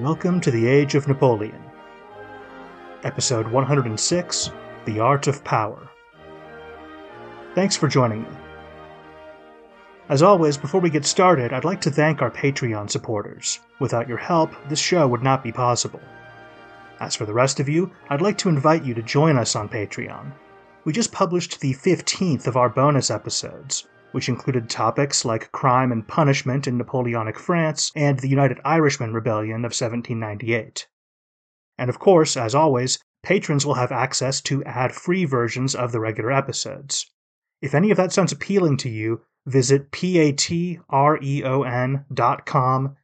Welcome to the Age of Napoleon. Episode 106 The Art of Power. Thanks for joining me. As always, before we get started, I'd like to thank our Patreon supporters. Without your help, this show would not be possible. As for the rest of you, I'd like to invite you to join us on Patreon. We just published the 15th of our bonus episodes, which included topics like crime and punishment in Napoleonic France and the United Irishmen Rebellion of 1798. And of course, as always, patrons will have access to ad-free versions of the regular episodes. If any of that sounds appealing to you, visit patreon.com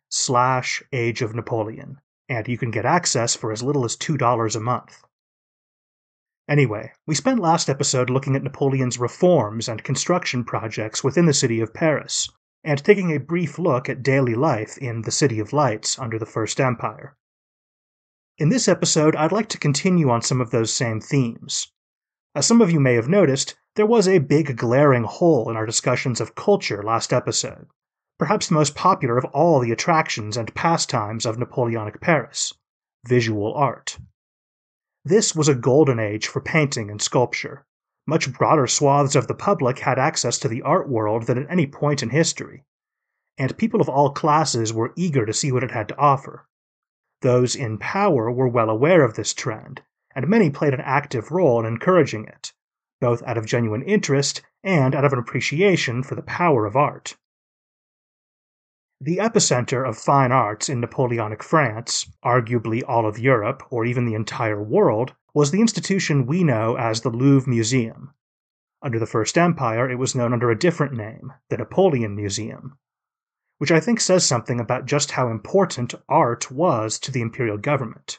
slash Age of Napoleon, and you can get access for as little as $2 a month. Anyway, we spent last episode looking at Napoleon's reforms and construction projects within the city of Paris, and taking a brief look at daily life in the City of Lights under the First Empire. In this episode, I'd like to continue on some of those same themes. As some of you may have noticed, there was a big glaring hole in our discussions of culture last episode, perhaps the most popular of all the attractions and pastimes of Napoleonic Paris visual art. This was a golden age for painting and sculpture. Much broader swaths of the public had access to the art world than at any point in history, and people of all classes were eager to see what it had to offer. Those in power were well aware of this trend, and many played an active role in encouraging it, both out of genuine interest and out of an appreciation for the power of art. The epicenter of fine arts in Napoleonic France, arguably all of Europe or even the entire world, was the institution we know as the Louvre Museum. Under the First Empire, it was known under a different name, the Napoleon Museum, which I think says something about just how important art was to the imperial government.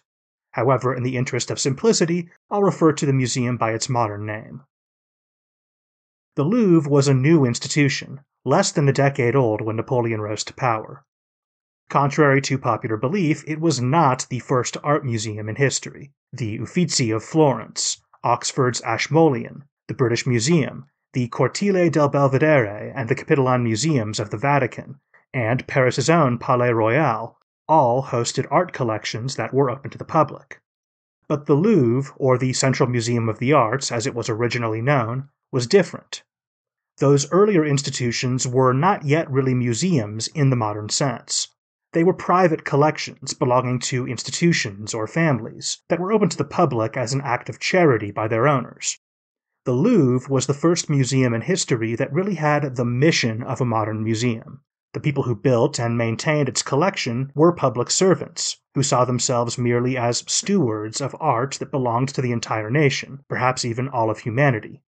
However, in the interest of simplicity, I'll refer to the museum by its modern name. The Louvre was a new institution, less than a decade old when Napoleon rose to power. Contrary to popular belief, it was not the first art museum in history. The Uffizi of Florence, Oxford's Ashmolean, the British Museum, the Cortile del Belvedere, and the Capitoline Museums of the Vatican, and Paris's own Palais Royal all hosted art collections that were open to the public. But the Louvre, or the Central Museum of the Arts as it was originally known, was different. Those earlier institutions were not yet really museums in the modern sense. They were private collections belonging to institutions or families that were open to the public as an act of charity by their owners. The Louvre was the first museum in history that really had the mission of a modern museum. The people who built and maintained its collection were public servants, who saw themselves merely as stewards of art that belonged to the entire nation, perhaps even all of humanity.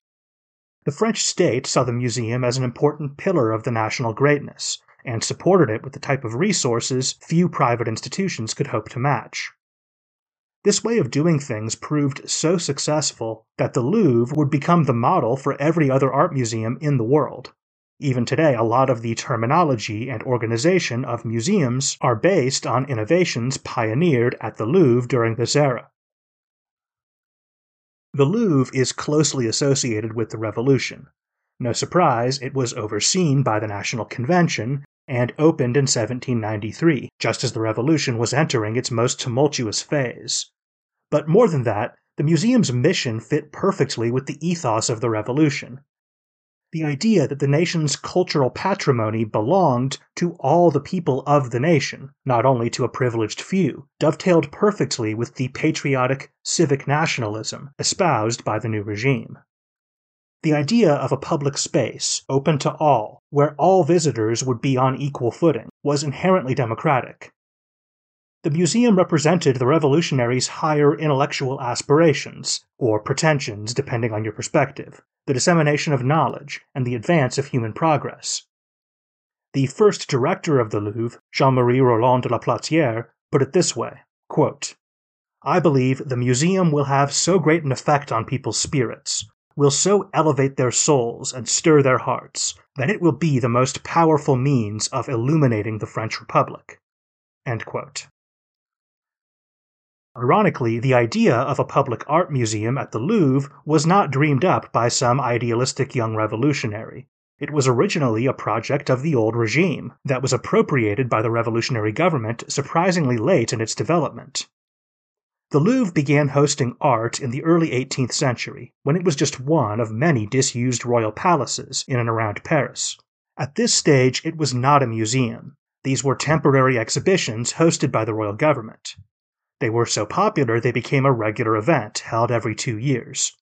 The French state saw the museum as an important pillar of the national greatness, and supported it with the type of resources few private institutions could hope to match. This way of doing things proved so successful that the Louvre would become the model for every other art museum in the world. Even today, a lot of the terminology and organization of museums are based on innovations pioneered at the Louvre during this era. The Louvre is closely associated with the Revolution. No surprise, it was overseen by the National Convention and opened in 1793, just as the Revolution was entering its most tumultuous phase. But more than that, the museum's mission fit perfectly with the ethos of the Revolution. The idea that the nation's cultural patrimony belonged to all the people of the nation, not only to a privileged few, dovetailed perfectly with the patriotic civic nationalism espoused by the new regime. The idea of a public space, open to all, where all visitors would be on equal footing, was inherently democratic. The museum represented the revolutionaries' higher intellectual aspirations, or pretensions depending on your perspective, the dissemination of knowledge, and the advance of human progress. The first director of the Louvre, Jean Marie Roland de la Platière, put it this way quote, I believe the museum will have so great an effect on people's spirits, will so elevate their souls and stir their hearts, that it will be the most powerful means of illuminating the French Republic. Ironically, the idea of a public art museum at the Louvre was not dreamed up by some idealistic young revolutionary. It was originally a project of the old regime that was appropriated by the revolutionary government surprisingly late in its development. The Louvre began hosting art in the early 18th century, when it was just one of many disused royal palaces in and around Paris. At this stage, it was not a museum. These were temporary exhibitions hosted by the royal government. They were so popular they became a regular event held every two years.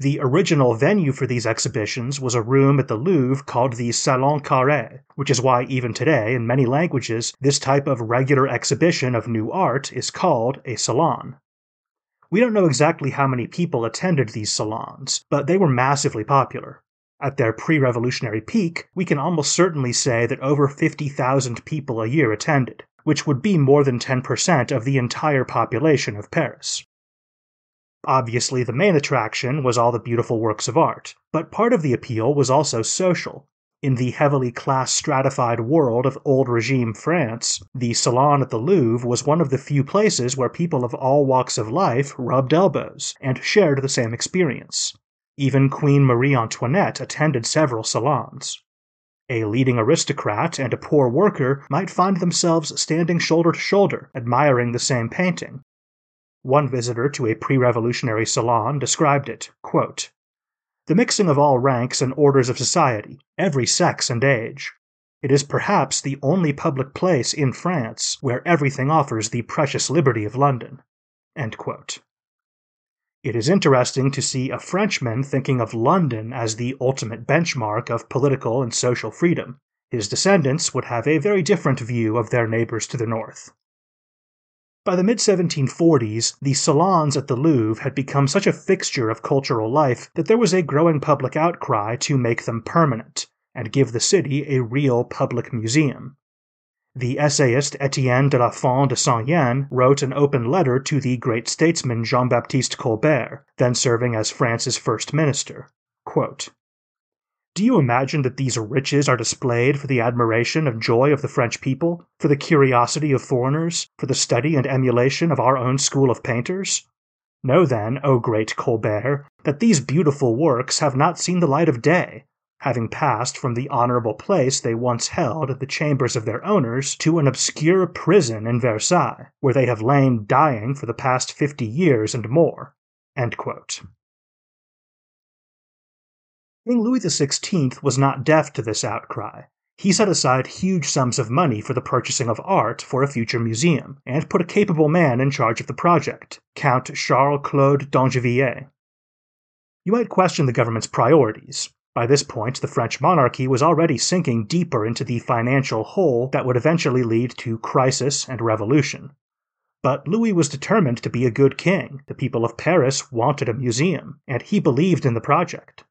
The original venue for these exhibitions was a room at the Louvre called the Salon Carré, which is why even today, in many languages, this type of regular exhibition of new art is called a salon. We don't know exactly how many people attended these salons, but they were massively popular. At their pre revolutionary peak, we can almost certainly say that over 50,000 people a year attended, which would be more than 10% of the entire population of Paris. Obviously, the main attraction was all the beautiful works of art, but part of the appeal was also social. In the heavily class stratified world of old regime France, the salon at the Louvre was one of the few places where people of all walks of life rubbed elbows and shared the same experience. Even Queen Marie Antoinette attended several salons. A leading aristocrat and a poor worker might find themselves standing shoulder to shoulder, admiring the same painting, one visitor to a pre revolutionary salon described it The mixing of all ranks and orders of society, every sex and age. It is perhaps the only public place in France where everything offers the precious liberty of London. It is interesting to see a Frenchman thinking of London as the ultimate benchmark of political and social freedom. His descendants would have a very different view of their neighbors to the north. By the mid 1740s, the salons at the Louvre had become such a fixture of cultural life that there was a growing public outcry to make them permanent and give the city a real public museum. The essayist Etienne de la Font de Saint Yenne wrote an open letter to the great statesman Jean Baptiste Colbert, then serving as France's first minister. Do you imagine that these riches are displayed for the admiration and joy of the French people, for the curiosity of foreigners, for the study and emulation of our own school of painters? Know then, O great Colbert, that these beautiful works have not seen the light of day, having passed from the honorable place they once held at the chambers of their owners to an obscure prison in Versailles, where they have lain dying for the past fifty years and more. King Louis XVI was not deaf to this outcry. He set aside huge sums of money for the purchasing of art for a future museum, and put a capable man in charge of the project, Count Charles Claude d'Angiviller. You might question the government's priorities. By this point, the French monarchy was already sinking deeper into the financial hole that would eventually lead to crisis and revolution. But Louis was determined to be a good king. The people of Paris wanted a museum, and he believed in the project.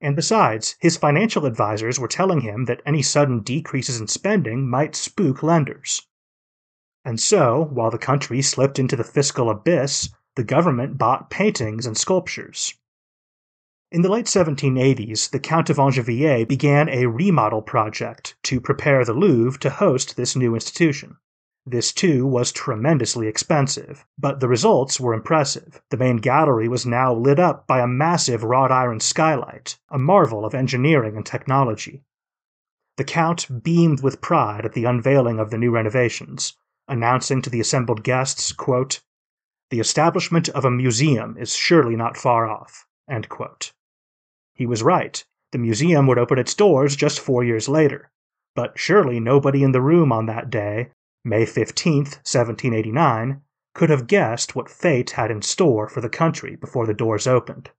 And besides, his financial advisors were telling him that any sudden decreases in spending might spook lenders. And so, while the country slipped into the fiscal abyss, the government bought paintings and sculptures. In the late 1780s, the Count of Angiviller began a remodel project to prepare the Louvre to host this new institution. This too was tremendously expensive, but the results were impressive. The main gallery was now lit up by a massive wrought iron skylight, a marvel of engineering and technology. The Count beamed with pride at the unveiling of the new renovations, announcing to the assembled guests, quote, The establishment of a museum is surely not far off. He was right. The museum would open its doors just four years later, but surely nobody in the room on that day, May 15, 1789, could have guessed what fate had in store for the country before the doors opened.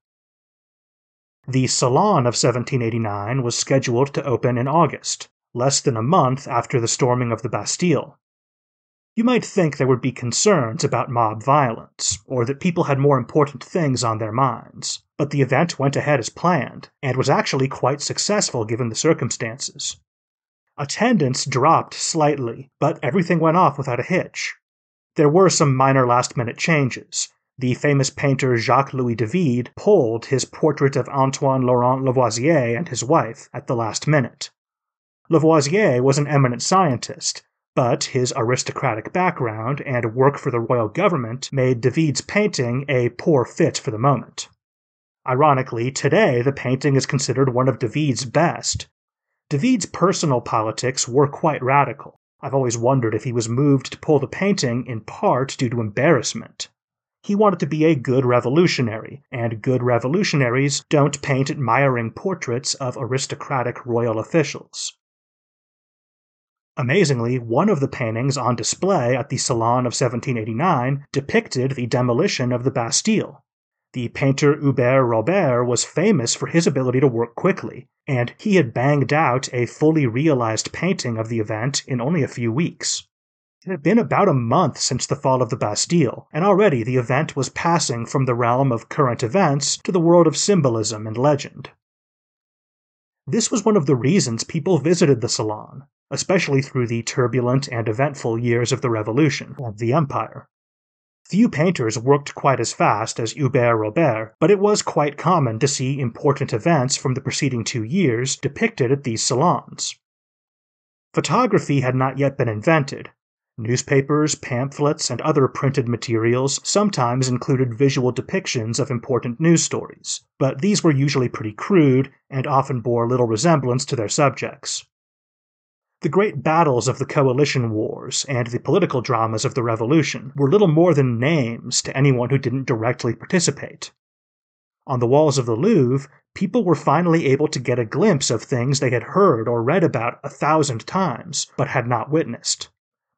The Salon of 1789 was scheduled to open in August, less than a month after the storming of the Bastille. You might think there would be concerns about mob violence, or that people had more important things on their minds, but the event went ahead as planned, and was actually quite successful given the circumstances. Attendance dropped slightly, but everything went off without a hitch. There were some minor last minute changes. The famous painter Jacques Louis David pulled his portrait of Antoine Laurent Lavoisier and his wife at the last minute. Lavoisier was an eminent scientist, but his aristocratic background and work for the royal government made David's painting a poor fit for the moment. Ironically, today the painting is considered one of David's best. David's personal politics were quite radical. I've always wondered if he was moved to pull the painting in part due to embarrassment. He wanted to be a good revolutionary, and good revolutionaries don't paint admiring portraits of aristocratic royal officials. Amazingly, one of the paintings on display at the Salon of 1789 depicted the demolition of the Bastille. The painter Hubert Robert was famous for his ability to work quickly, and he had banged out a fully realized painting of the event in only a few weeks. It had been about a month since the fall of the Bastille, and already the event was passing from the realm of current events to the world of symbolism and legend. This was one of the reasons people visited the Salon, especially through the turbulent and eventful years of the Revolution and the Empire. Few painters worked quite as fast as Hubert Robert, but it was quite common to see important events from the preceding two years depicted at these salons. Photography had not yet been invented. Newspapers, pamphlets, and other printed materials sometimes included visual depictions of important news stories, but these were usually pretty crude and often bore little resemblance to their subjects. The great battles of the coalition wars and the political dramas of the revolution were little more than names to anyone who didn't directly participate. On the walls of the Louvre, people were finally able to get a glimpse of things they had heard or read about a thousand times, but had not witnessed.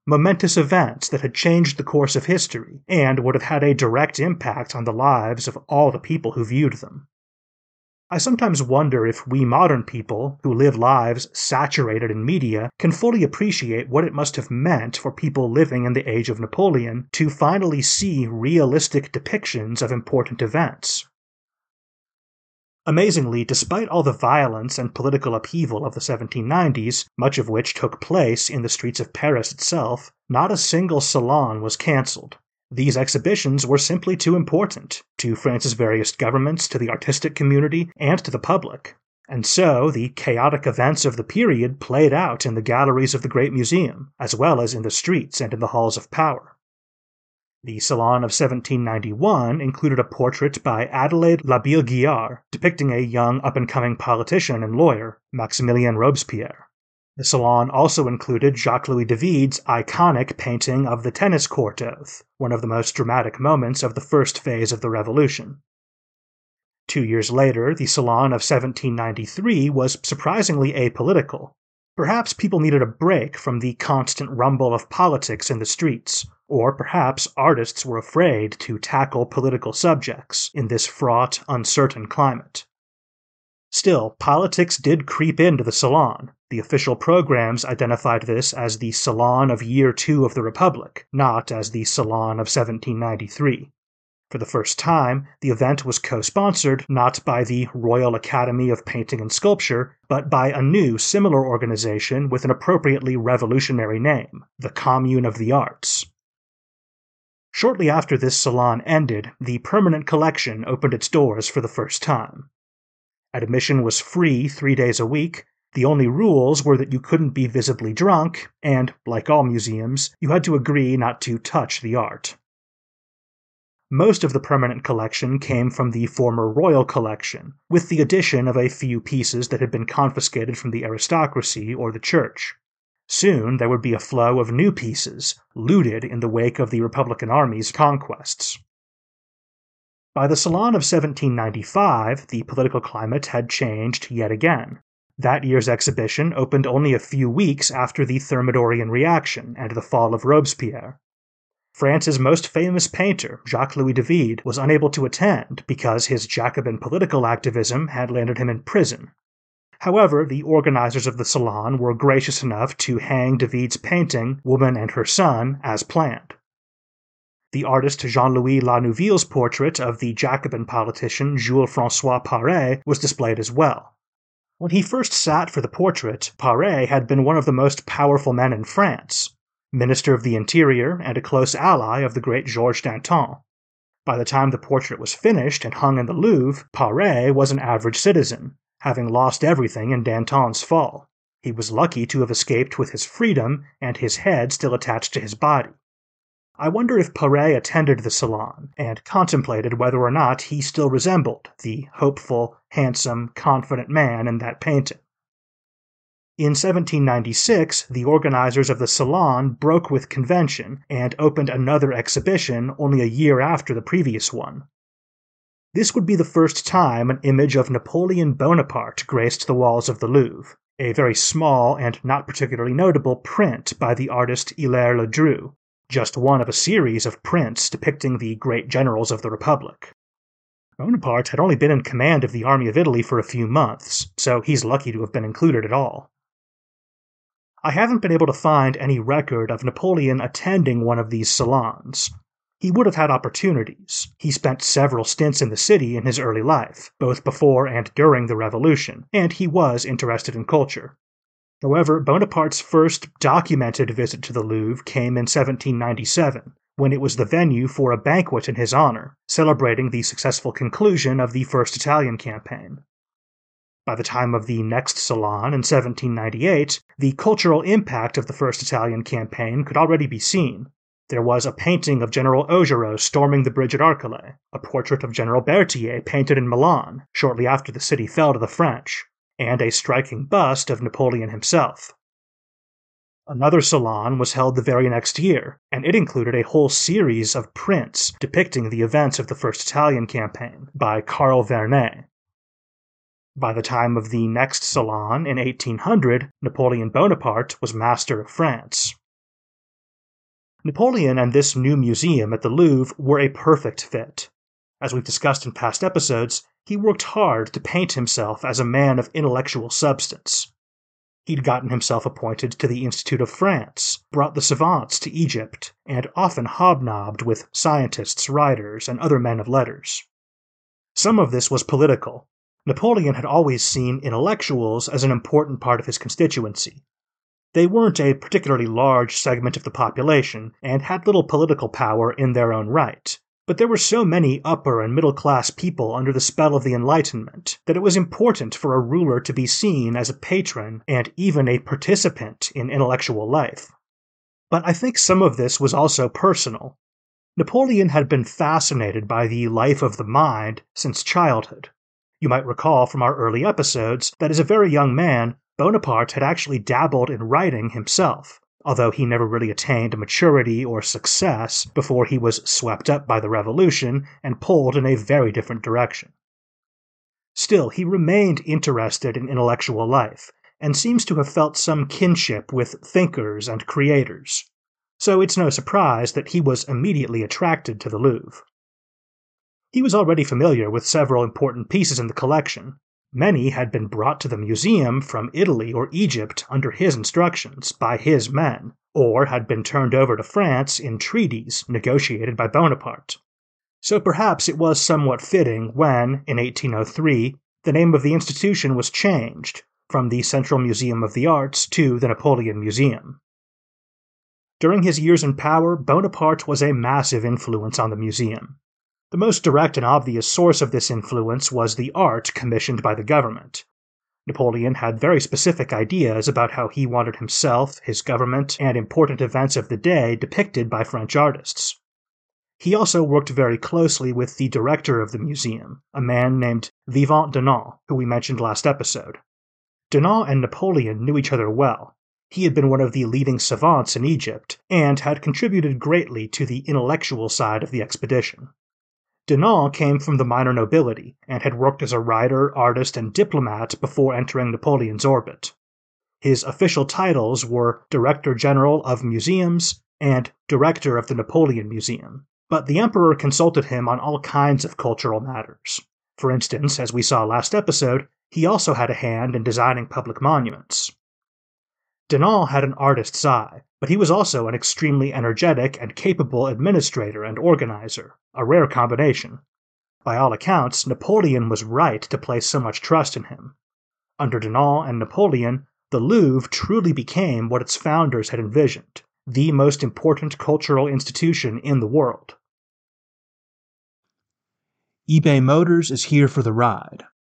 Momentous events that had changed the course of history and would have had a direct impact on the lives of all the people who viewed them. I sometimes wonder if we modern people, who live lives saturated in media, can fully appreciate what it must have meant for people living in the age of Napoleon to finally see realistic depictions of important events. Amazingly, despite all the violence and political upheaval of the 1790s, much of which took place in the streets of Paris itself, not a single salon was cancelled. These exhibitions were simply too important to France's various governments, to the artistic community, and to the public. And so the chaotic events of the period played out in the galleries of the Great Museum, as well as in the streets and in the halls of power. The Salon of 1791 included a portrait by Adelaide Labille Guiard depicting a young up and coming politician and lawyer, Maximilien Robespierre. The salon also included Jacques Louis David's iconic painting of the tennis court oath, one of the most dramatic moments of the first phase of the Revolution. Two years later, the Salon of 1793 was surprisingly apolitical. Perhaps people needed a break from the constant rumble of politics in the streets, or perhaps artists were afraid to tackle political subjects in this fraught, uncertain climate. Still, politics did creep into the Salon. The official programs identified this as the Salon of Year Two of the Republic, not as the Salon of 1793. For the first time, the event was co sponsored not by the Royal Academy of Painting and Sculpture, but by a new similar organization with an appropriately revolutionary name, the Commune of the Arts. Shortly after this salon ended, the permanent collection opened its doors for the first time. Admission was free three days a week. The only rules were that you couldn't be visibly drunk, and, like all museums, you had to agree not to touch the art. Most of the permanent collection came from the former royal collection, with the addition of a few pieces that had been confiscated from the aristocracy or the church. Soon there would be a flow of new pieces, looted in the wake of the Republican army's conquests. By the Salon of 1795, the political climate had changed yet again. That year's exhibition opened only a few weeks after the Thermidorian reaction and the fall of Robespierre. France's most famous painter, Jacques Louis David, was unable to attend because his Jacobin political activism had landed him in prison. However, the organizers of the salon were gracious enough to hang David's painting, Woman and Her Son, as planned. The artist Jean Louis Laneuville's portrait of the Jacobin politician Jules Francois Paré was displayed as well. When he first sat for the portrait, Paré had been one of the most powerful men in France, Minister of the Interior and a close ally of the great Georges Danton. By the time the portrait was finished and hung in the Louvre, Paré was an average citizen, having lost everything in Danton's fall. He was lucky to have escaped with his freedom and his head still attached to his body. I wonder if Paré attended the salon and contemplated whether or not he still resembled the hopeful, handsome, confident man in that painting. In 1796, the organizers of the Salon broke with convention and opened another exhibition only a year after the previous one. This would be the first time an image of Napoleon Bonaparte graced the walls of the Louvre, a very small and not particularly notable print by the artist Hilaire Ledru, just one of a series of prints depicting the great generals of the Republic. Bonaparte had only been in command of the Army of Italy for a few months, so he's lucky to have been included at all. I haven't been able to find any record of Napoleon attending one of these salons. He would have had opportunities. He spent several stints in the city in his early life, both before and during the Revolution, and he was interested in culture. However, Bonaparte's first documented visit to the Louvre came in 1797, when it was the venue for a banquet in his honor, celebrating the successful conclusion of the First Italian campaign. By the time of the next Salon in 1798, the cultural impact of the First Italian campaign could already be seen. There was a painting of General Augereau storming the bridge at Arcole, a portrait of General Berthier painted in Milan shortly after the city fell to the French, and a striking bust of Napoleon himself. Another salon was held the very next year, and it included a whole series of prints depicting the events of the First Italian campaign by Carle Vernet. By the time of the next salon in 1800, Napoleon Bonaparte was master of France. Napoleon and this new museum at the Louvre were a perfect fit. As we've discussed in past episodes, he worked hard to paint himself as a man of intellectual substance. He'd gotten himself appointed to the Institute of France, brought the savants to Egypt, and often hobnobbed with scientists, writers, and other men of letters. Some of this was political. Napoleon had always seen intellectuals as an important part of his constituency. They weren't a particularly large segment of the population and had little political power in their own right, but there were so many upper and middle class people under the spell of the Enlightenment that it was important for a ruler to be seen as a patron and even a participant in intellectual life. But I think some of this was also personal. Napoleon had been fascinated by the life of the mind since childhood. You might recall from our early episodes that as a very young man, Bonaparte had actually dabbled in writing himself, although he never really attained maturity or success before he was swept up by the revolution and pulled in a very different direction. Still, he remained interested in intellectual life and seems to have felt some kinship with thinkers and creators. So it's no surprise that he was immediately attracted to the Louvre. He was already familiar with several important pieces in the collection, Many had been brought to the museum from Italy or Egypt under his instructions by his men, or had been turned over to France in treaties negotiated by Bonaparte. So perhaps it was somewhat fitting when, in 1803, the name of the institution was changed from the Central Museum of the Arts to the Napoleon Museum. During his years in power, Bonaparte was a massive influence on the museum. The most direct and obvious source of this influence was the art commissioned by the government. Napoleon had very specific ideas about how he wanted himself, his government, and important events of the day depicted by French artists. He also worked very closely with the director of the museum, a man named Vivant Denon, who we mentioned last episode. Denon and Napoleon knew each other well. He had been one of the leading savants in Egypt and had contributed greatly to the intellectual side of the expedition. Denon came from the minor nobility and had worked as a writer, artist, and diplomat before entering Napoleon's orbit. His official titles were Director General of Museums and Director of the Napoleon Museum, but the Emperor consulted him on all kinds of cultural matters. For instance, as we saw last episode, he also had a hand in designing public monuments. Denon had an artist's eye, but he was also an extremely energetic and capable administrator and organizer, a rare combination. By all accounts, Napoleon was right to place so much trust in him. Under Denon and Napoleon, the Louvre truly became what its founders had envisioned the most important cultural institution in the world. eBay Motors is here for the ride.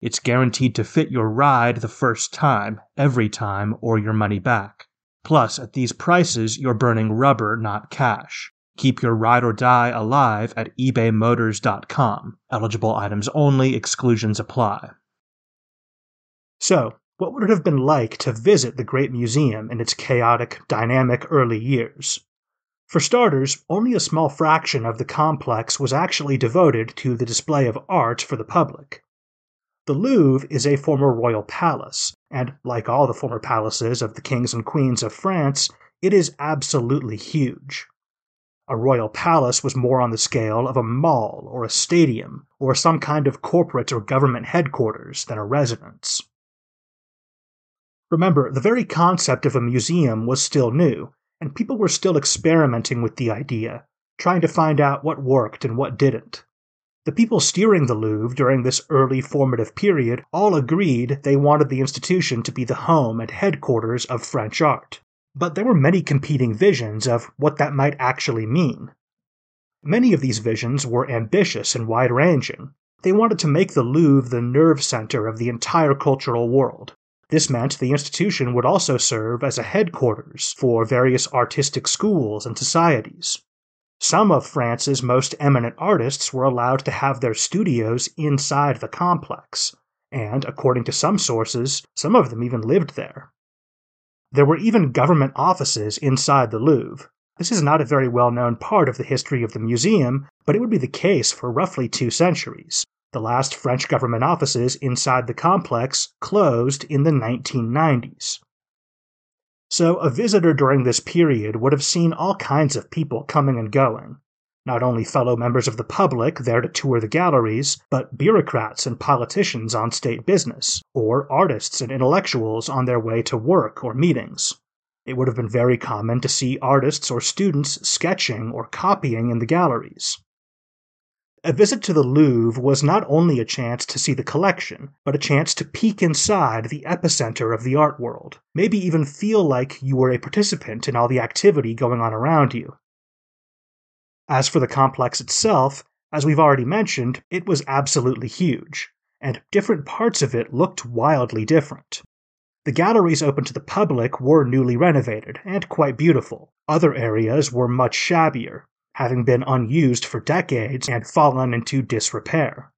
it's guaranteed to fit your ride the first time, every time, or your money back. Plus, at these prices, you're burning rubber, not cash. Keep your ride or die alive at ebaymotors.com. Eligible items only, exclusions apply. So, what would it have been like to visit the Great Museum in its chaotic, dynamic early years? For starters, only a small fraction of the complex was actually devoted to the display of art for the public. The Louvre is a former royal palace, and like all the former palaces of the kings and queens of France, it is absolutely huge. A royal palace was more on the scale of a mall or a stadium or some kind of corporate or government headquarters than a residence. Remember, the very concept of a museum was still new, and people were still experimenting with the idea, trying to find out what worked and what didn't. The people steering the Louvre during this early formative period all agreed they wanted the institution to be the home and headquarters of French art. But there were many competing visions of what that might actually mean. Many of these visions were ambitious and wide ranging. They wanted to make the Louvre the nerve center of the entire cultural world. This meant the institution would also serve as a headquarters for various artistic schools and societies. Some of France's most eminent artists were allowed to have their studios inside the complex, and according to some sources, some of them even lived there. There were even government offices inside the Louvre. This is not a very well known part of the history of the museum, but it would be the case for roughly two centuries. The last French government offices inside the complex closed in the 1990s. So, a visitor during this period would have seen all kinds of people coming and going. Not only fellow members of the public there to tour the galleries, but bureaucrats and politicians on state business, or artists and intellectuals on their way to work or meetings. It would have been very common to see artists or students sketching or copying in the galleries. A visit to the Louvre was not only a chance to see the collection, but a chance to peek inside the epicenter of the art world, maybe even feel like you were a participant in all the activity going on around you. As for the complex itself, as we've already mentioned, it was absolutely huge, and different parts of it looked wildly different. The galleries open to the public were newly renovated and quite beautiful. Other areas were much shabbier, having been unused for decades and fallen into disrepair.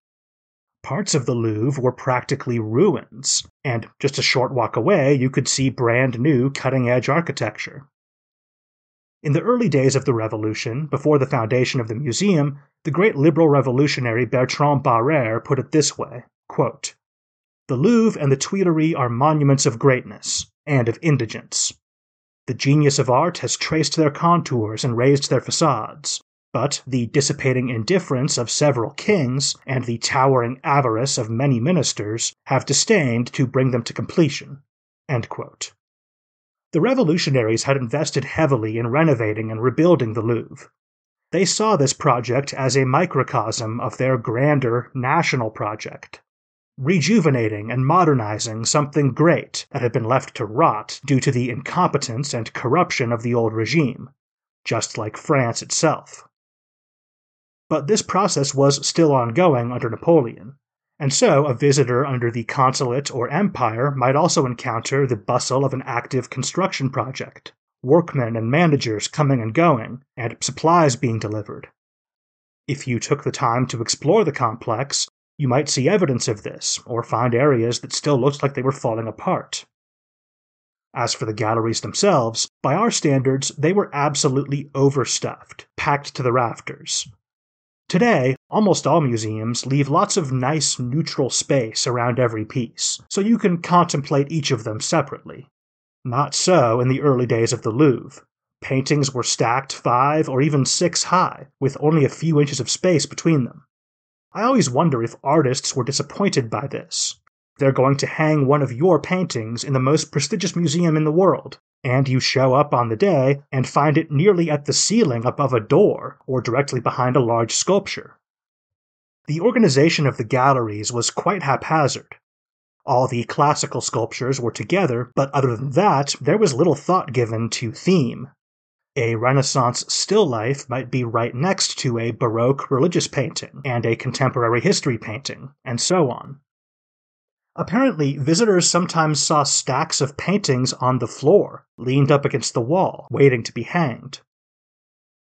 Parts of the Louvre were practically ruins, and just a short walk away you could see brand new cutting edge architecture. In the early days of the Revolution, before the foundation of the museum, the great liberal revolutionary Bertrand Barrère put it this way quote, The Louvre and the Tuileries are monuments of greatness and of indigence. The genius of art has traced their contours and raised their facades, but the dissipating indifference of several kings and the towering avarice of many ministers have disdained to bring them to completion. The revolutionaries had invested heavily in renovating and rebuilding the Louvre. They saw this project as a microcosm of their grander national project rejuvenating and modernizing something great that had been left to rot due to the incompetence and corruption of the old regime, just like France itself. But this process was still ongoing under Napoleon. And so, a visitor under the consulate or empire might also encounter the bustle of an active construction project, workmen and managers coming and going, and supplies being delivered. If you took the time to explore the complex, you might see evidence of this, or find areas that still looked like they were falling apart. As for the galleries themselves, by our standards, they were absolutely overstuffed, packed to the rafters. Today, almost all museums leave lots of nice neutral space around every piece, so you can contemplate each of them separately. Not so in the early days of the Louvre. Paintings were stacked five or even six high, with only a few inches of space between them. I always wonder if artists were disappointed by this. They're going to hang one of your paintings in the most prestigious museum in the world, and you show up on the day and find it nearly at the ceiling above a door or directly behind a large sculpture. The organization of the galleries was quite haphazard. All the classical sculptures were together, but other than that, there was little thought given to theme. A Renaissance still life might be right next to a Baroque religious painting and a contemporary history painting, and so on. Apparently, visitors sometimes saw stacks of paintings on the floor, leaned up against the wall, waiting to be hanged.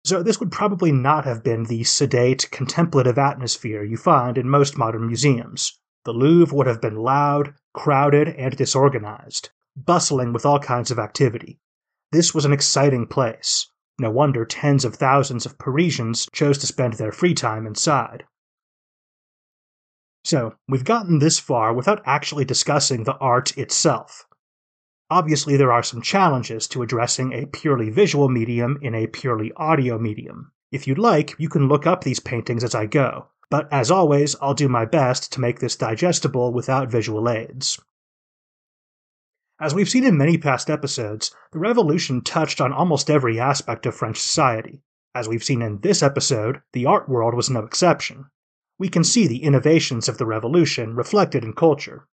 So, this would probably not have been the sedate, contemplative atmosphere you find in most modern museums. The Louvre would have been loud, crowded, and disorganized, bustling with all kinds of activity, this was an exciting place. No wonder tens of thousands of Parisians chose to spend their free time inside. So, we've gotten this far without actually discussing the art itself. Obviously, there are some challenges to addressing a purely visual medium in a purely audio medium. If you'd like, you can look up these paintings as I go, but as always, I'll do my best to make this digestible without visual aids. As we've seen in many past episodes, the Revolution touched on almost every aspect of French society. As we've seen in this episode, the art world was no exception. We can see the innovations of the Revolution reflected in culture.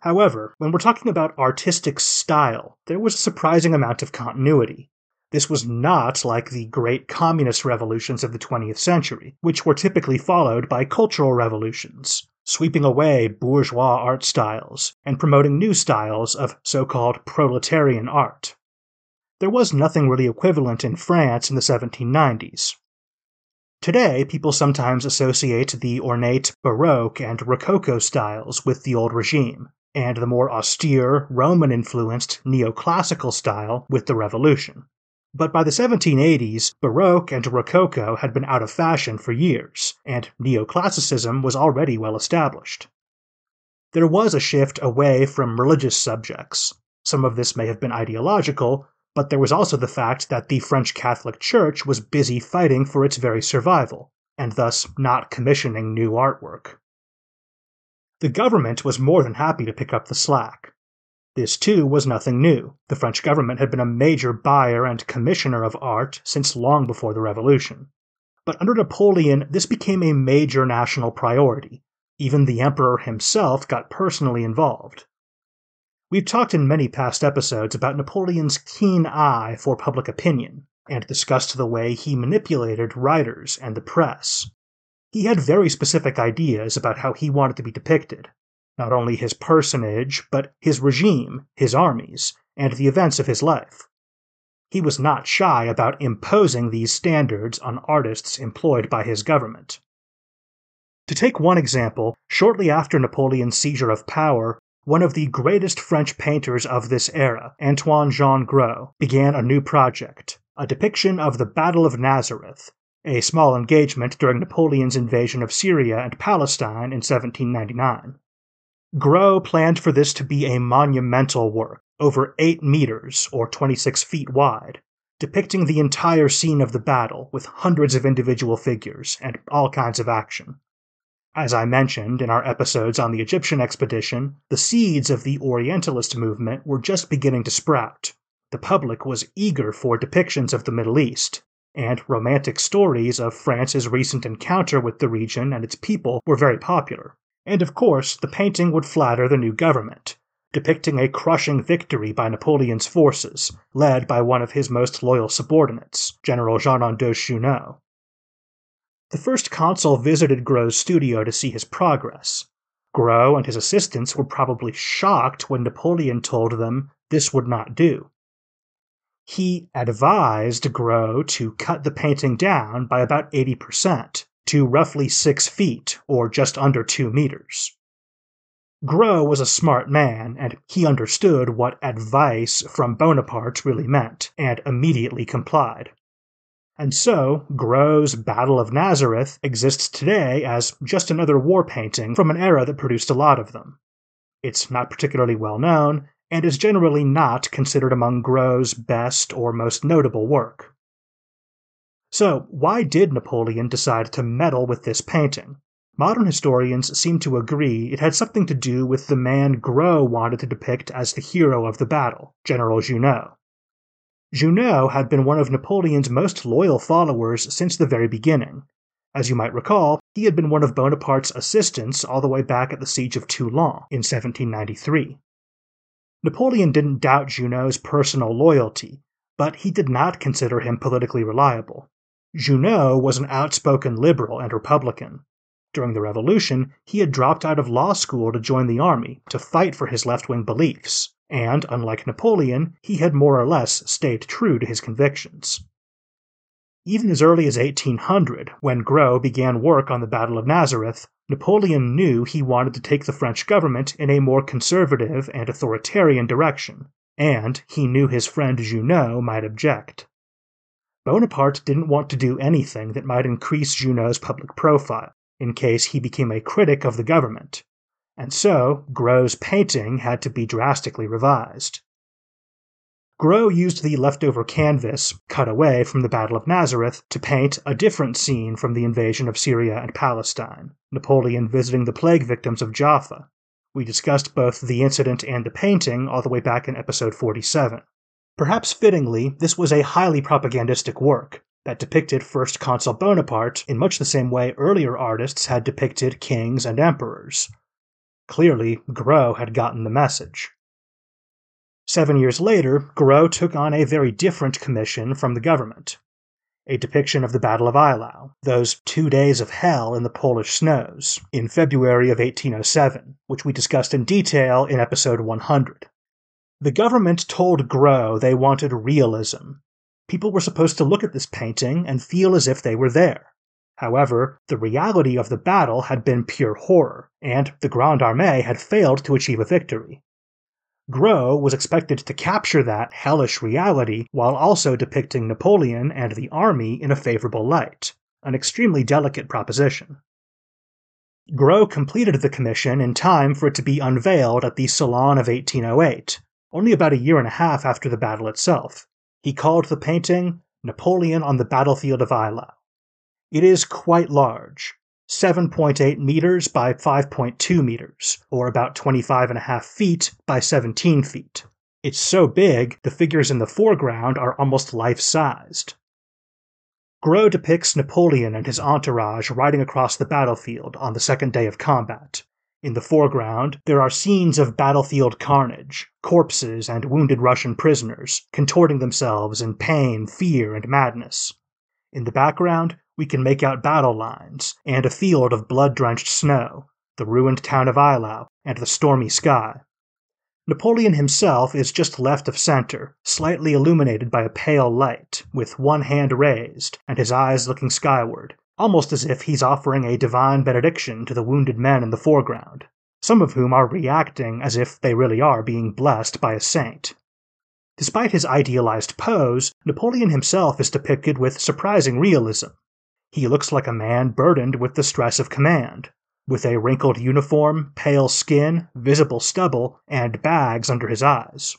However, when we're talking about artistic style, there was a surprising amount of continuity. This was not like the great communist revolutions of the 20th century, which were typically followed by cultural revolutions, sweeping away bourgeois art styles and promoting new styles of so called proletarian art. There was nothing really equivalent in France in the 1790s. Today, people sometimes associate the ornate Baroque and Rococo styles with the old regime, and the more austere, Roman influenced neoclassical style with the Revolution. But by the 1780s, Baroque and Rococo had been out of fashion for years, and neoclassicism was already well established. There was a shift away from religious subjects. Some of this may have been ideological, but there was also the fact that the French Catholic Church was busy fighting for its very survival, and thus not commissioning new artwork. The government was more than happy to pick up the slack. This, too, was nothing new. The French government had been a major buyer and commissioner of art since long before the Revolution. But under Napoleon, this became a major national priority. Even the emperor himself got personally involved. We've talked in many past episodes about Napoleon's keen eye for public opinion, and discussed the way he manipulated writers and the press. He had very specific ideas about how he wanted to be depicted, not only his personage, but his regime, his armies, and the events of his life. He was not shy about imposing these standards on artists employed by his government. To take one example, shortly after Napoleon's seizure of power, one of the greatest French painters of this era, Antoine Jean Gros, began a new project, a depiction of the Battle of Nazareth, a small engagement during Napoleon's invasion of Syria and Palestine in 1799. Gros planned for this to be a monumental work, over 8 meters or 26 feet wide, depicting the entire scene of the battle with hundreds of individual figures and all kinds of action. As I mentioned in our episodes on the Egyptian expedition, the seeds of the Orientalist movement were just beginning to sprout. The public was eager for depictions of the Middle East, and romantic stories of France's recent encounter with the region and its people were very popular. And of course, the painting would flatter the new government, depicting a crushing victory by Napoleon's forces, led by one of his most loyal subordinates, General Jean de Junot. The first consul visited Gros's studio to see his progress. Gros and his assistants were probably shocked when Napoleon told them this would not do. He advised Gros to cut the painting down by about 80% to roughly 6 feet or just under 2 meters. Gros was a smart man, and he understood what advice from Bonaparte really meant, and immediately complied. And so, Gros's Battle of Nazareth exists today as just another war painting from an era that produced a lot of them. It's not particularly well known, and is generally not considered among Gros's best or most notable work. So, why did Napoleon decide to meddle with this painting? Modern historians seem to agree it had something to do with the man Gros wanted to depict as the hero of the battle, General Junot. Junot had been one of Napoleon's most loyal followers since the very beginning. As you might recall, he had been one of Bonaparte's assistants all the way back at the Siege of Toulon in 1793. Napoleon didn't doubt Junot's personal loyalty, but he did not consider him politically reliable. Junot was an outspoken liberal and Republican. During the Revolution, he had dropped out of law school to join the army to fight for his left wing beliefs, and, unlike Napoleon, he had more or less stayed true to his convictions. Even as early as 1800, when Gros began work on the Battle of Nazareth, Napoleon knew he wanted to take the French government in a more conservative and authoritarian direction, and he knew his friend Junot might object. Bonaparte didn't want to do anything that might increase Junot's public profile, in case he became a critic of the government, and so Gros's painting had to be drastically revised. Gros used the leftover canvas, cut away from the Battle of Nazareth, to paint a different scene from the invasion of Syria and Palestine Napoleon visiting the plague victims of Jaffa. We discussed both the incident and the painting all the way back in episode 47. Perhaps fittingly, this was a highly propagandistic work that depicted First Consul Bonaparte in much the same way earlier artists had depicted kings and emperors, Clearly, Gros had gotten the message. Seven years later, Gros took on a very different commission from the government a depiction of the Battle of Eylau, those two days of hell in the Polish snows, in February of 1807, which we discussed in detail in episode 100. The government told Gros they wanted realism. People were supposed to look at this painting and feel as if they were there. However, the reality of the battle had been pure horror, and the Grande Armée had failed to achieve a victory. Gros was expected to capture that hellish reality while also depicting Napoleon and the army in a favorable light, an extremely delicate proposition. Gros completed the commission in time for it to be unveiled at the Salon of 1808, only about a year and a half after the battle itself. He called the painting Napoleon on the Battlefield of Eylau. It is quite large, 7.8 meters by 5.2 meters, or about 25 and a half feet by 17 feet. It's so big, the figures in the foreground are almost life sized. Gros depicts Napoleon and his entourage riding across the battlefield on the second day of combat. In the foreground, there are scenes of battlefield carnage, corpses and wounded Russian prisoners, contorting themselves in pain, fear, and madness. In the background, we can make out battle lines, and a field of blood drenched snow, the ruined town of Eylau, and the stormy sky. Napoleon himself is just left of center, slightly illuminated by a pale light, with one hand raised, and his eyes looking skyward, almost as if he's offering a divine benediction to the wounded men in the foreground, some of whom are reacting as if they really are being blessed by a saint. Despite his idealized pose, Napoleon himself is depicted with surprising realism, he looks like a man burdened with the stress of command, with a wrinkled uniform, pale skin, visible stubble, and bags under his eyes.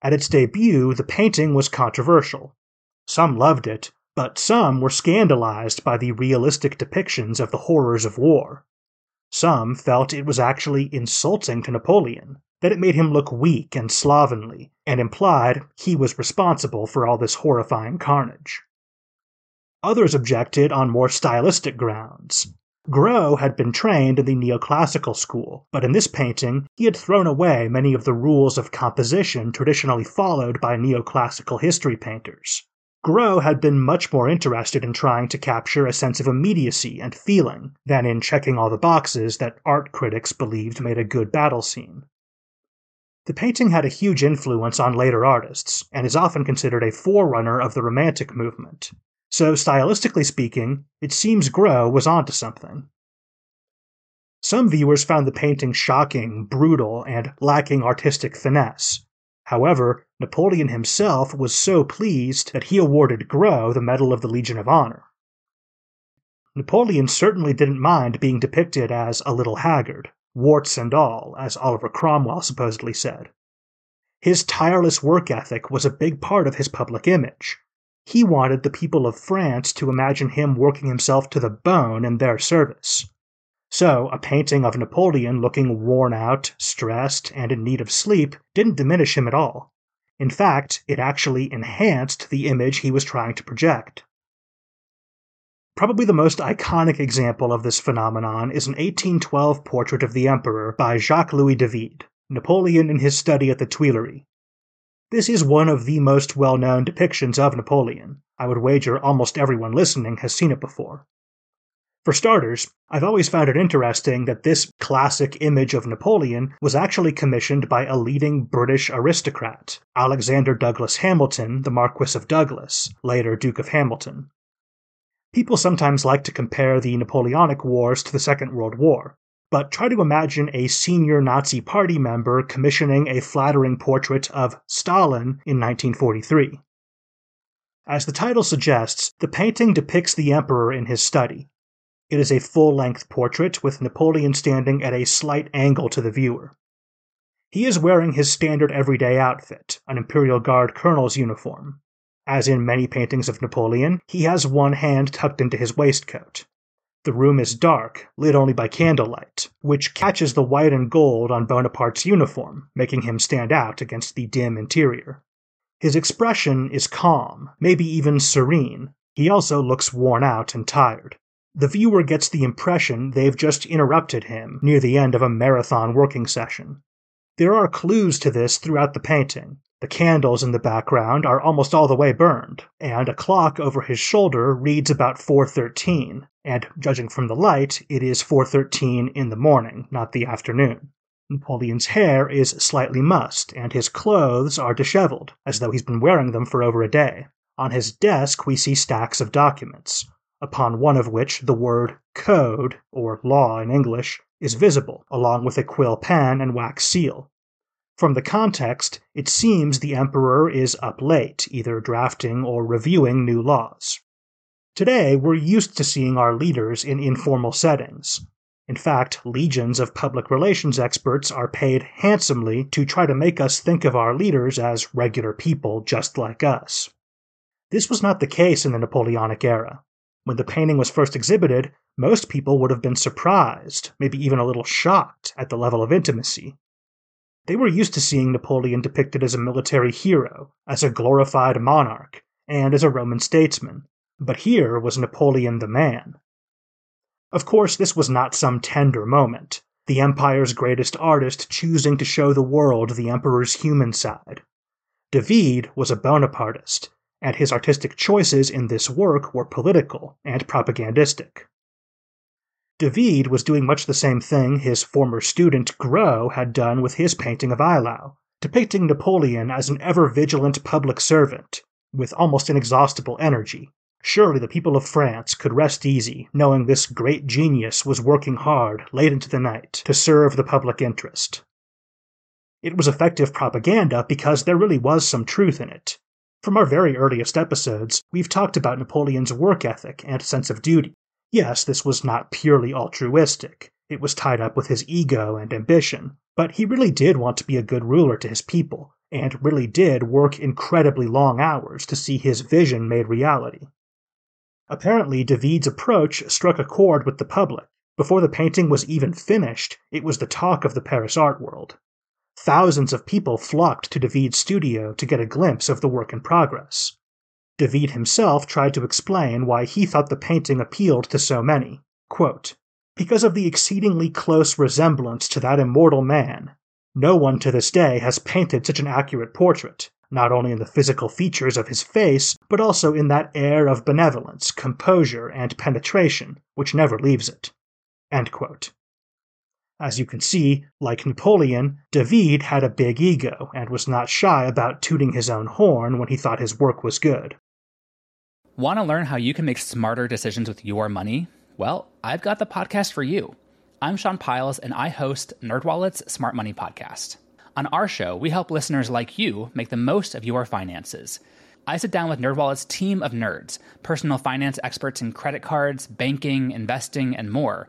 At its debut, the painting was controversial. Some loved it, but some were scandalized by the realistic depictions of the horrors of war. Some felt it was actually insulting to Napoleon, that it made him look weak and slovenly, and implied he was responsible for all this horrifying carnage. Others objected on more stylistic grounds. Gros had been trained in the neoclassical school, but in this painting he had thrown away many of the rules of composition traditionally followed by neoclassical history painters. Gros had been much more interested in trying to capture a sense of immediacy and feeling than in checking all the boxes that art critics believed made a good battle scene. The painting had a huge influence on later artists and is often considered a forerunner of the Romantic movement. So, stylistically speaking, it seems Gros was onto something. Some viewers found the painting shocking, brutal, and lacking artistic finesse, However, Napoleon himself was so pleased that he awarded Gros the Medal of the Legion of Honor. Napoleon certainly didn't mind being depicted as a little haggard, warts and all, as Oliver Cromwell supposedly said. His tireless work ethic was a big part of his public image. He wanted the people of France to imagine him working himself to the bone in their service. So, a painting of Napoleon looking worn out, stressed, and in need of sleep didn't diminish him at all. In fact, it actually enhanced the image he was trying to project. Probably the most iconic example of this phenomenon is an 1812 portrait of the Emperor by Jacques Louis David, Napoleon in his study at the Tuileries. This is one of the most well known depictions of Napoleon. I would wager almost everyone listening has seen it before. For starters, I've always found it interesting that this classic image of Napoleon was actually commissioned by a leading British aristocrat, Alexander Douglas Hamilton, the Marquis of Douglas, later Duke of Hamilton. People sometimes like to compare the Napoleonic Wars to the Second World War, but try to imagine a senior Nazi Party member commissioning a flattering portrait of Stalin in 1943. As the title suggests, the painting depicts the emperor in his study, it is a full length portrait with Napoleon standing at a slight angle to the viewer. He is wearing his standard everyday outfit, an Imperial Guard colonel's uniform. As in many paintings of Napoleon, he has one hand tucked into his waistcoat. The room is dark, lit only by candlelight, which catches the white and gold on Bonaparte's uniform, making him stand out against the dim interior. His expression is calm, maybe even serene. He also looks worn out and tired. The viewer gets the impression they've just interrupted him near the end of a marathon working session. There are clues to this throughout the painting. The candles in the background are almost all the way burned, and a clock over his shoulder reads about 4:13, and judging from the light, it is 4:13 in the morning, not the afternoon. Napoleon's hair is slightly mussed, and his clothes are disheveled, as though he's been wearing them for over a day. On his desk, we see stacks of documents, upon one of which the word code, or law in English, is visible, along with a quill pen and wax seal. From the context, it seems the emperor is up late, either drafting or reviewing new laws. Today, we're used to seeing our leaders in informal settings. In fact, legions of public relations experts are paid handsomely to try to make us think of our leaders as regular people just like us. This was not the case in the Napoleonic era. When the painting was first exhibited, most people would have been surprised, maybe even a little shocked, at the level of intimacy. They were used to seeing Napoleon depicted as a military hero, as a glorified monarch, and as a Roman statesman, but here was Napoleon the man. Of course, this was not some tender moment, the empire's greatest artist choosing to show the world the emperor's human side. David was a Bonapartist, and his artistic choices in this work were political and propagandistic. David was doing much the same thing his former student Gros had done with his painting of Eylau, depicting Napoleon as an ever vigilant public servant with almost inexhaustible energy. Surely the people of France could rest easy knowing this great genius was working hard late into the night to serve the public interest. It was effective propaganda because there really was some truth in it, from our very earliest episodes, we've talked about Napoleon's work ethic and sense of duty. Yes, this was not purely altruistic. It was tied up with his ego and ambition, but he really did want to be a good ruler to his people, and really did work incredibly long hours to see his vision made reality. Apparently, David's approach struck a chord with the public. Before the painting was even finished, it was the talk of the Paris art world. Thousands of people flocked to David's studio to get a glimpse of the work in progress. David himself tried to explain why he thought the painting appealed to so many. Quote, because of the exceedingly close resemblance to that immortal man. No one to this day has painted such an accurate portrait. not only in the physical features of his face, but also in that air of benevolence, composure, and penetration which never leaves it. As you can see, like Napoleon, David had a big ego and was not shy about tooting his own horn when he thought his work was good. Want to learn how you can make smarter decisions with your money? Well, I've got the podcast for you. I'm Sean Pyles, and I host NerdWallet's Smart Money Podcast. On our show, we help listeners like you make the most of your finances. I sit down with NerdWallet's team of nerds, personal finance experts in credit cards, banking, investing, and more.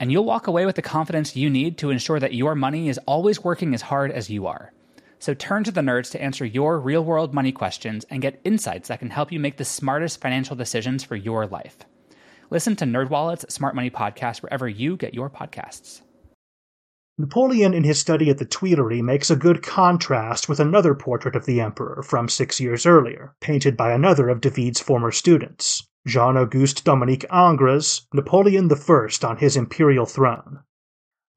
And you'll walk away with the confidence you need to ensure that your money is always working as hard as you are. So turn to the nerds to answer your real world money questions and get insights that can help you make the smartest financial decisions for your life. Listen to NerdWallet's Smart Money Podcast wherever you get your podcasts. Napoleon in his study at the Tuileries makes a good contrast with another portrait of the emperor from six years earlier, painted by another of David's former students, Jean Auguste Dominique Ingres, Napoleon I on his imperial throne.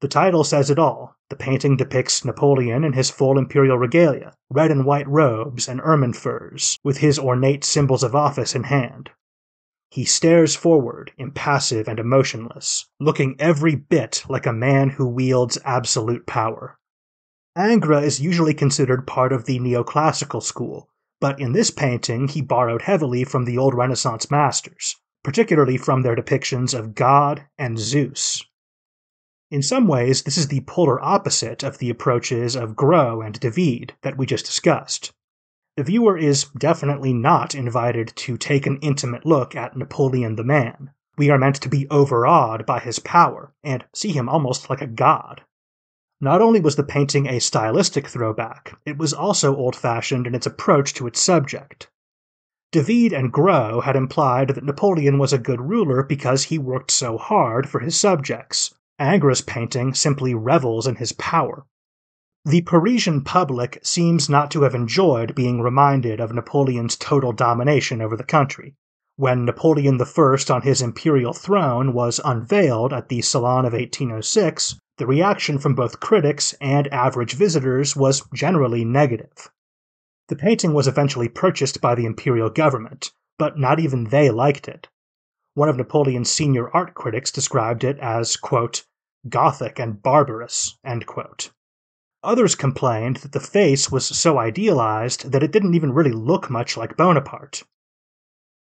The title says it all. The painting depicts Napoleon in his full imperial regalia, red and white robes and ermine furs, with his ornate symbols of office in hand. He stares forward, impassive and emotionless, looking every bit like a man who wields absolute power. Ingres is usually considered part of the neoclassical school, but in this painting he borrowed heavily from the old Renaissance masters, particularly from their depictions of God and Zeus. In some ways, this is the polar opposite of the approaches of Gros and David that we just discussed. The viewer is definitely not invited to take an intimate look at Napoleon the man. We are meant to be overawed by his power and see him almost like a god. Not only was the painting a stylistic throwback, it was also old fashioned in its approach to its subject. David and Gros had implied that Napoleon was a good ruler because he worked so hard for his subjects, Ingres' painting simply revels in his power. The Parisian public seems not to have enjoyed being reminded of Napoleon's total domination over the country. When Napoleon I on his imperial throne was unveiled at the Salon of 1806, the reaction from both critics and average visitors was generally negative. The painting was eventually purchased by the imperial government, but not even they liked it. One of Napoleon's senior art critics described it as, quote, Gothic and barbarous. Others complained that the face was so idealized that it didn't even really look much like Bonaparte.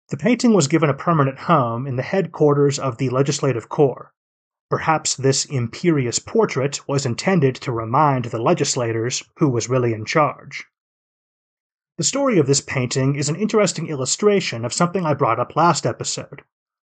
The painting was given a permanent home in the headquarters of the Legislative Corps. Perhaps this imperious portrait was intended to remind the legislators who was really in charge. The story of this painting is an interesting illustration of something I brought up last episode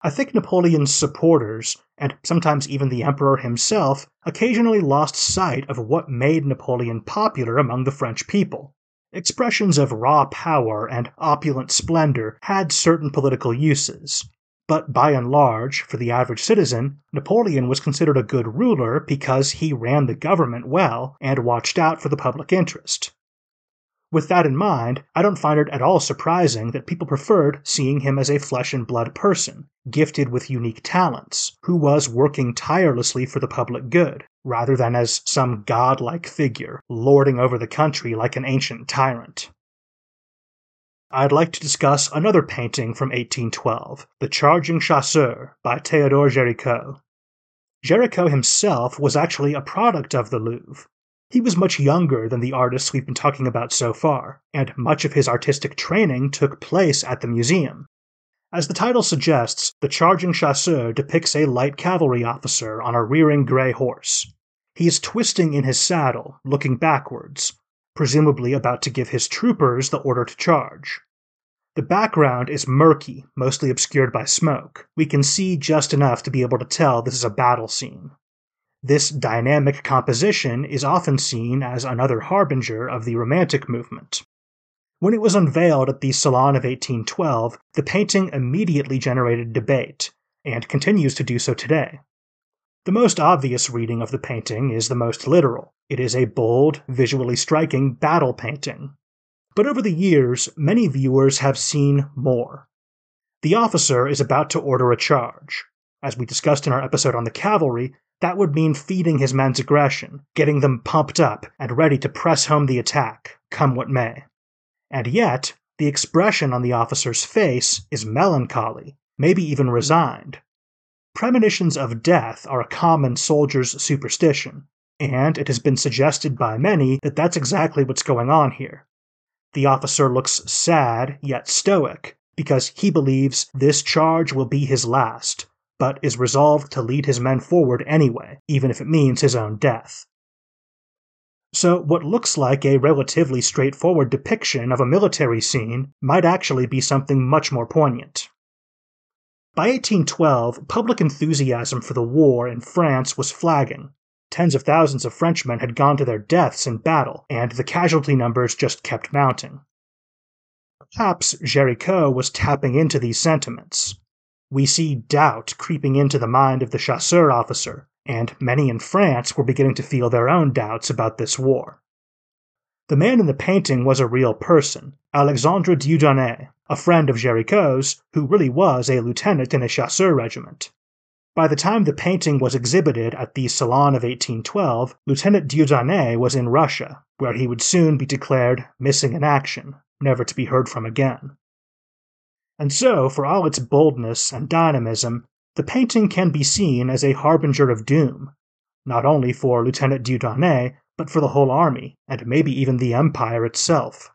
I think Napoleon's supporters, and sometimes even the emperor himself, occasionally lost sight of what made Napoleon popular among the French people. Expressions of raw power and opulent splendor had certain political uses, but by and large, for the average citizen, Napoleon was considered a good ruler because he ran the government well and watched out for the public interest. With that in mind, I don't find it at all surprising that people preferred seeing him as a flesh and blood person, gifted with unique talents, who was working tirelessly for the public good, rather than as some godlike figure, lording over the country like an ancient tyrant. I'd like to discuss another painting from 1812, The Charging Chasseur by Theodore Géricault. Géricault himself was actually a product of the Louvre, he was much younger than the artists we've been talking about so far, and much of his artistic training took place at the museum. As the title suggests, the charging chasseur depicts a light cavalry officer on a rearing gray horse. He is twisting in his saddle, looking backwards, presumably about to give his troopers the order to charge. The background is murky, mostly obscured by smoke. We can see just enough to be able to tell this is a battle scene. This dynamic composition is often seen as another harbinger of the Romantic movement. When it was unveiled at the Salon of 1812, the painting immediately generated debate, and continues to do so today. The most obvious reading of the painting is the most literal. It is a bold, visually striking battle painting. But over the years, many viewers have seen more. The officer is about to order a charge. As we discussed in our episode on the cavalry, that would mean feeding his men's aggression, getting them pumped up and ready to press home the attack, come what may. And yet, the expression on the officer's face is melancholy, maybe even resigned. Premonitions of death are a common soldier's superstition, and it has been suggested by many that that's exactly what's going on here. The officer looks sad yet stoic because he believes this charge will be his last, but is resolved to lead his men forward anyway, even if it means his own death. So, what looks like a relatively straightforward depiction of a military scene might actually be something much more poignant. By 1812, public enthusiasm for the war in France was flagging. Tens of thousands of Frenchmen had gone to their deaths in battle, and the casualty numbers just kept mounting. Perhaps Géricault was tapping into these sentiments. We see doubt creeping into the mind of the chasseur officer, and many in France were beginning to feel their own doubts about this war. The man in the painting was a real person, Alexandre Dieudonné, a friend of Géricault's, who really was a lieutenant in a chasseur regiment. By the time the painting was exhibited at the Salon of 1812, Lieutenant Dieudonné was in Russia, where he would soon be declared missing in action, never to be heard from again. And so, for all its boldness and dynamism, the painting can be seen as a harbinger of doom, not only for Lieutenant Dieudonné, but for the whole army, and maybe even the Empire itself.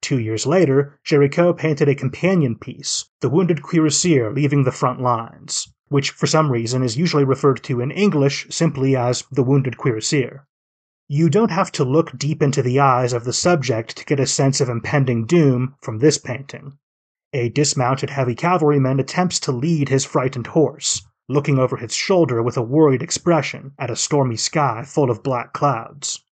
Two years later, Géricault painted a companion piece, The Wounded Cuirassier Leaving the Front Lines, which for some reason is usually referred to in English simply as The Wounded Cuirassier. You don't have to look deep into the eyes of the subject to get a sense of impending doom from this painting. A dismounted heavy cavalryman attempts to lead his frightened horse, looking over his shoulder with a worried expression at a stormy sky full of black clouds.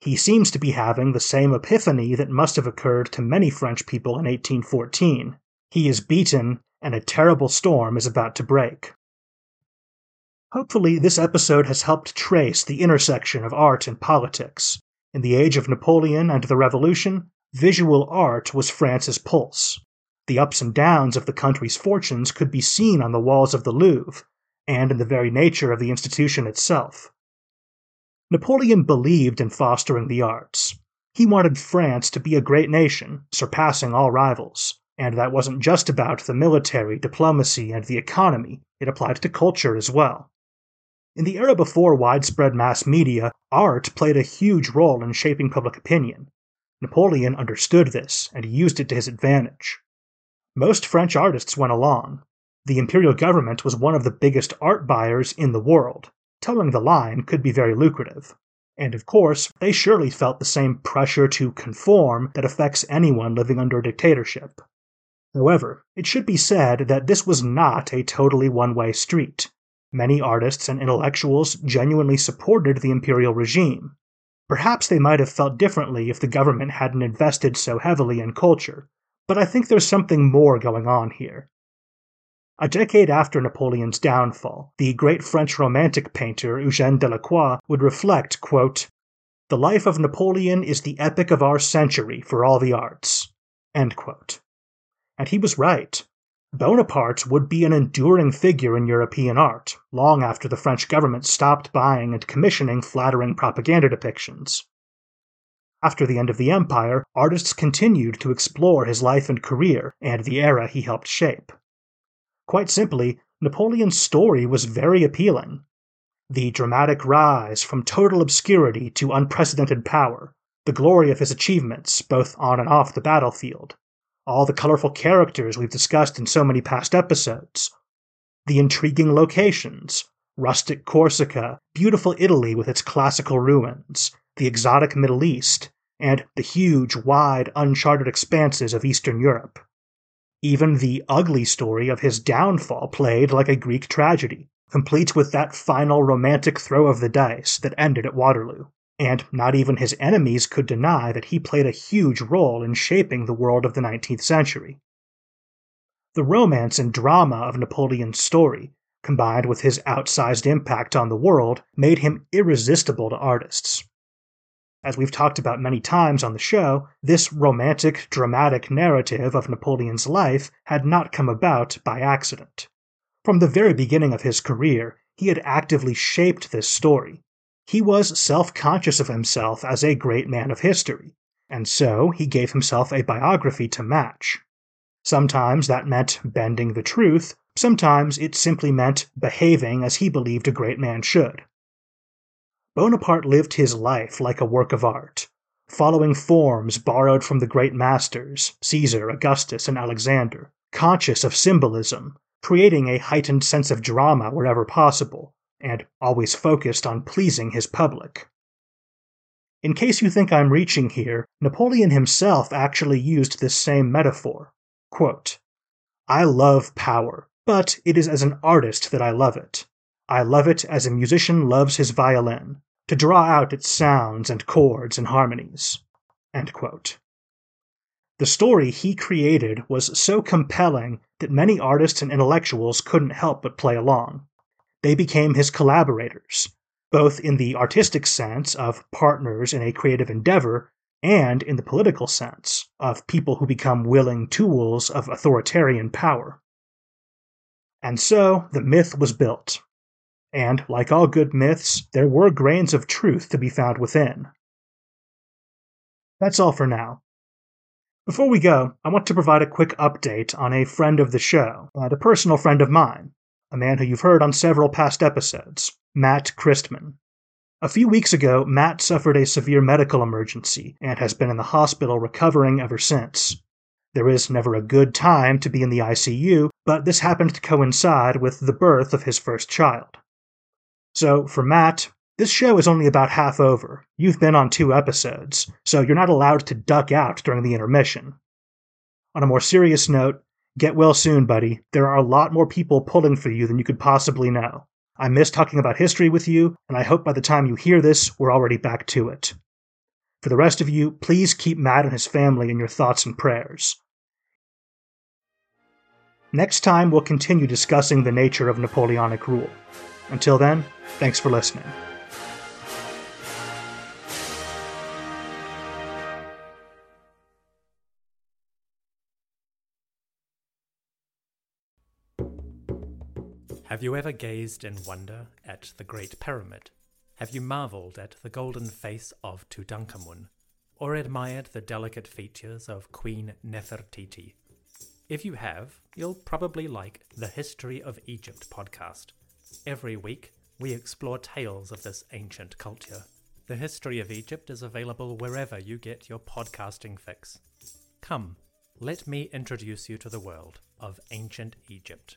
He seems to be having the same epiphany that must have occurred to many French people in 1814. He is beaten, and a terrible storm is about to break. Hopefully, this episode has helped trace the intersection of art and politics. In the age of Napoleon and the Revolution, visual art was France's pulse. The ups and downs of the country's fortunes could be seen on the walls of the Louvre, and in the very nature of the institution itself. Napoleon believed in fostering the arts. He wanted France to be a great nation, surpassing all rivals. And that wasn't just about the military, diplomacy, and the economy, it applied to culture as well. In the era before widespread mass media, art played a huge role in shaping public opinion. Napoleon understood this, and he used it to his advantage. Most French artists went along. The imperial government was one of the biggest art buyers in the world. Toeing the line could be very lucrative. And of course, they surely felt the same pressure to conform that affects anyone living under a dictatorship. However, it should be said that this was not a totally one way street. Many artists and intellectuals genuinely supported the imperial regime. Perhaps they might have felt differently if the government hadn't invested so heavily in culture, but I think there's something more going on here. A decade after Napoleon's downfall, the great French Romantic painter Eugène Delacroix would reflect, The life of Napoleon is the epic of our century for all the arts. And he was right. Bonaparte would be an enduring figure in European art, long after the French government stopped buying and commissioning flattering propaganda depictions. After the end of the empire, artists continued to explore his life and career and the era he helped shape. Quite simply, Napoleon's story was very appealing. The dramatic rise from total obscurity to unprecedented power, the glory of his achievements, both on and off the battlefield, all the colorful characters we've discussed in so many past episodes, the intriguing locations rustic Corsica, beautiful Italy with its classical ruins, the exotic Middle East, and the huge, wide, uncharted expanses of Eastern Europe. Even the ugly story of his downfall played like a Greek tragedy, complete with that final romantic throw of the dice that ended at Waterloo. and not even his enemies could deny that he played a huge role in shaping the world of the 19th century. The romance and drama of Napoleon's story, combined with his outsized impact on the world, made him irresistible to artists. As we've talked about many times on the show, this romantic, dramatic narrative of Napoleon's life had not come about by accident. From the very beginning of his career, he had actively shaped this story. He was self conscious of himself as a great man of history, and so he gave himself a biography to match. Sometimes that meant bending the truth, sometimes it simply meant behaving as he believed a great man should. Bonaparte lived his life like a work of art, following forms borrowed from the great masters, Caesar, Augustus, and Alexander, conscious of symbolism, creating a heightened sense of drama wherever possible, and always focused on pleasing his public. In case you think I'm reaching here, Napoleon himself actually used this same metaphor. Quote, I love power, but it is as an artist that I love it. I love it as a musician loves his violin, to draw out its sounds and chords and harmonies. The story he created was so compelling that many artists and intellectuals couldn't help but play along. They became his collaborators, both in the artistic sense of partners in a creative endeavor and in the political sense of people who become willing tools of authoritarian power. And so the myth was built, and like all good myths, there were grains of truth to be found within. That's all for now. Before we go, I want to provide a quick update on a friend of the show, and a personal friend of mine, a man who you've heard on several past episodes, Matt Christman. A few weeks ago, Matt suffered a severe medical emergency and has been in the hospital recovering ever since. There is never a good time to be in the ICU, but this happened to coincide with the birth of his first child. So, for Matt, this show is only about half over. You've been on two episodes, so you're not allowed to duck out during the intermission. On a more serious note, get well soon, buddy. There are a lot more people pulling for you than you could possibly know. I miss talking about history with you, and I hope by the time you hear this, we're already back to it. For the rest of you, please keep Matt and his family in your thoughts and prayers. Next time, we'll continue discussing the nature of Napoleonic rule. Until then, thanks for listening. Have you ever gazed in wonder at the Great Pyramid? Have you marveled at the golden face of Tutankhamun? Or admired the delicate features of Queen Nefertiti? If you have, you'll probably like the History of Egypt podcast. Every week, we explore tales of this ancient culture. The History of Egypt is available wherever you get your podcasting fix. Come, let me introduce you to the world of ancient Egypt.